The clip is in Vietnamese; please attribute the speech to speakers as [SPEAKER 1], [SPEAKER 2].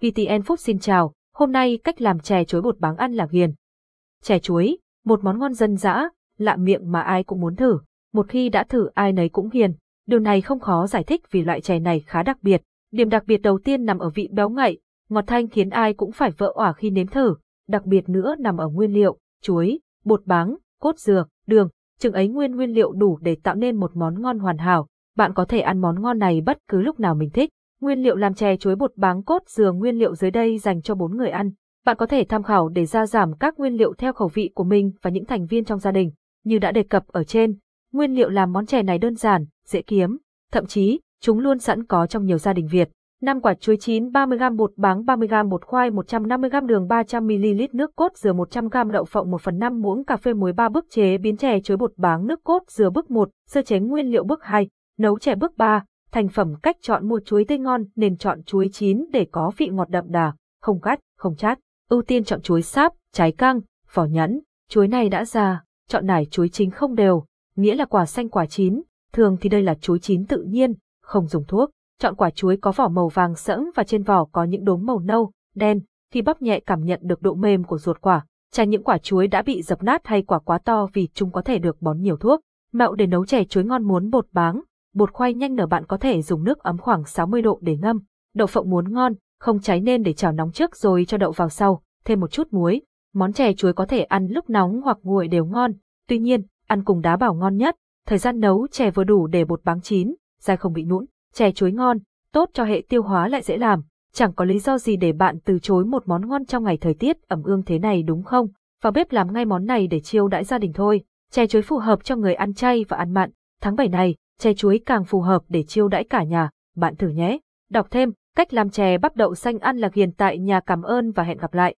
[SPEAKER 1] VTN Food xin chào, hôm nay cách làm chè chuối bột báng ăn là ghiền. Chè chuối, một món ngon dân dã, lạ miệng mà ai cũng muốn thử. Một khi đã thử ai nấy cũng ghiền. Điều này không khó giải thích vì loại chè này khá đặc biệt. Điểm đặc biệt đầu tiên nằm ở vị béo ngậy, ngọt thanh khiến ai cũng phải vỡ òa khi nếm thử. Đặc biệt nữa nằm ở nguyên liệu, chuối, bột báng, cốt dừa, đường, chừng ấy nguyên nguyên liệu đủ để tạo nên một món ngon hoàn hảo. Bạn có thể ăn món ngon này bất cứ lúc nào mình thích. Nguyên liệu làm chè chuối bột báng cốt dừa nguyên liệu dưới đây dành cho 4 người ăn. Bạn có thể tham khảo để gia giảm các nguyên liệu theo khẩu vị của mình và những thành viên trong gia đình. Như đã đề cập ở trên, nguyên liệu làm món chè này đơn giản, dễ kiếm, thậm chí, chúng luôn sẵn có trong nhiều gia đình Việt. 5 quả chuối chín 30g bột báng 30g bột khoai 150g đường 300ml nước cốt dừa 100g đậu phộng 1 phần 5 muỗng cà phê muối 3 bước chế biến chè chuối bột báng nước cốt dừa bước 1, sơ chế nguyên liệu bước 2, nấu chè bước 3, thành phẩm cách chọn mua chuối tươi ngon nên chọn chuối chín để có vị ngọt đậm đà, không gắt, không chát. Ưu tiên chọn chuối sáp, trái căng, vỏ nhẵn. Chuối này đã già, chọn nải chuối chín không đều, nghĩa là quả xanh quả chín, thường thì đây là chuối chín tự nhiên, không dùng thuốc. Chọn quả chuối có vỏ màu vàng sẫm và trên vỏ có những đốm màu nâu, đen, khi bắp nhẹ cảm nhận được độ mềm của ruột quả. Tránh những quả chuối đã bị dập nát hay quả quá to vì chúng có thể được bón nhiều thuốc. Mẹo để nấu chè chuối ngon muốn bột báng, bột khoai nhanh nở bạn có thể dùng nước ấm khoảng 60 độ để ngâm. Đậu phộng muốn ngon, không cháy nên để chảo nóng trước rồi cho đậu vào sau, thêm một chút muối. Món chè chuối có thể ăn lúc nóng hoặc nguội đều ngon, tuy nhiên, ăn cùng đá bảo ngon nhất. Thời gian nấu chè vừa đủ để bột báng chín, dai không bị nhũn. Chè chuối ngon, tốt cho hệ tiêu hóa lại dễ làm. Chẳng có lý do gì để bạn từ chối một món ngon trong ngày thời tiết ẩm ương thế này đúng không? Vào bếp làm ngay món này để chiêu đãi gia đình thôi. Chè chuối phù hợp cho người ăn chay và ăn mặn. Tháng 7 này, chè chuối càng phù hợp để chiêu đãi cả nhà, bạn thử nhé. Đọc thêm, cách làm chè bắp đậu xanh ăn lạc hiền tại nhà cảm ơn và hẹn gặp lại.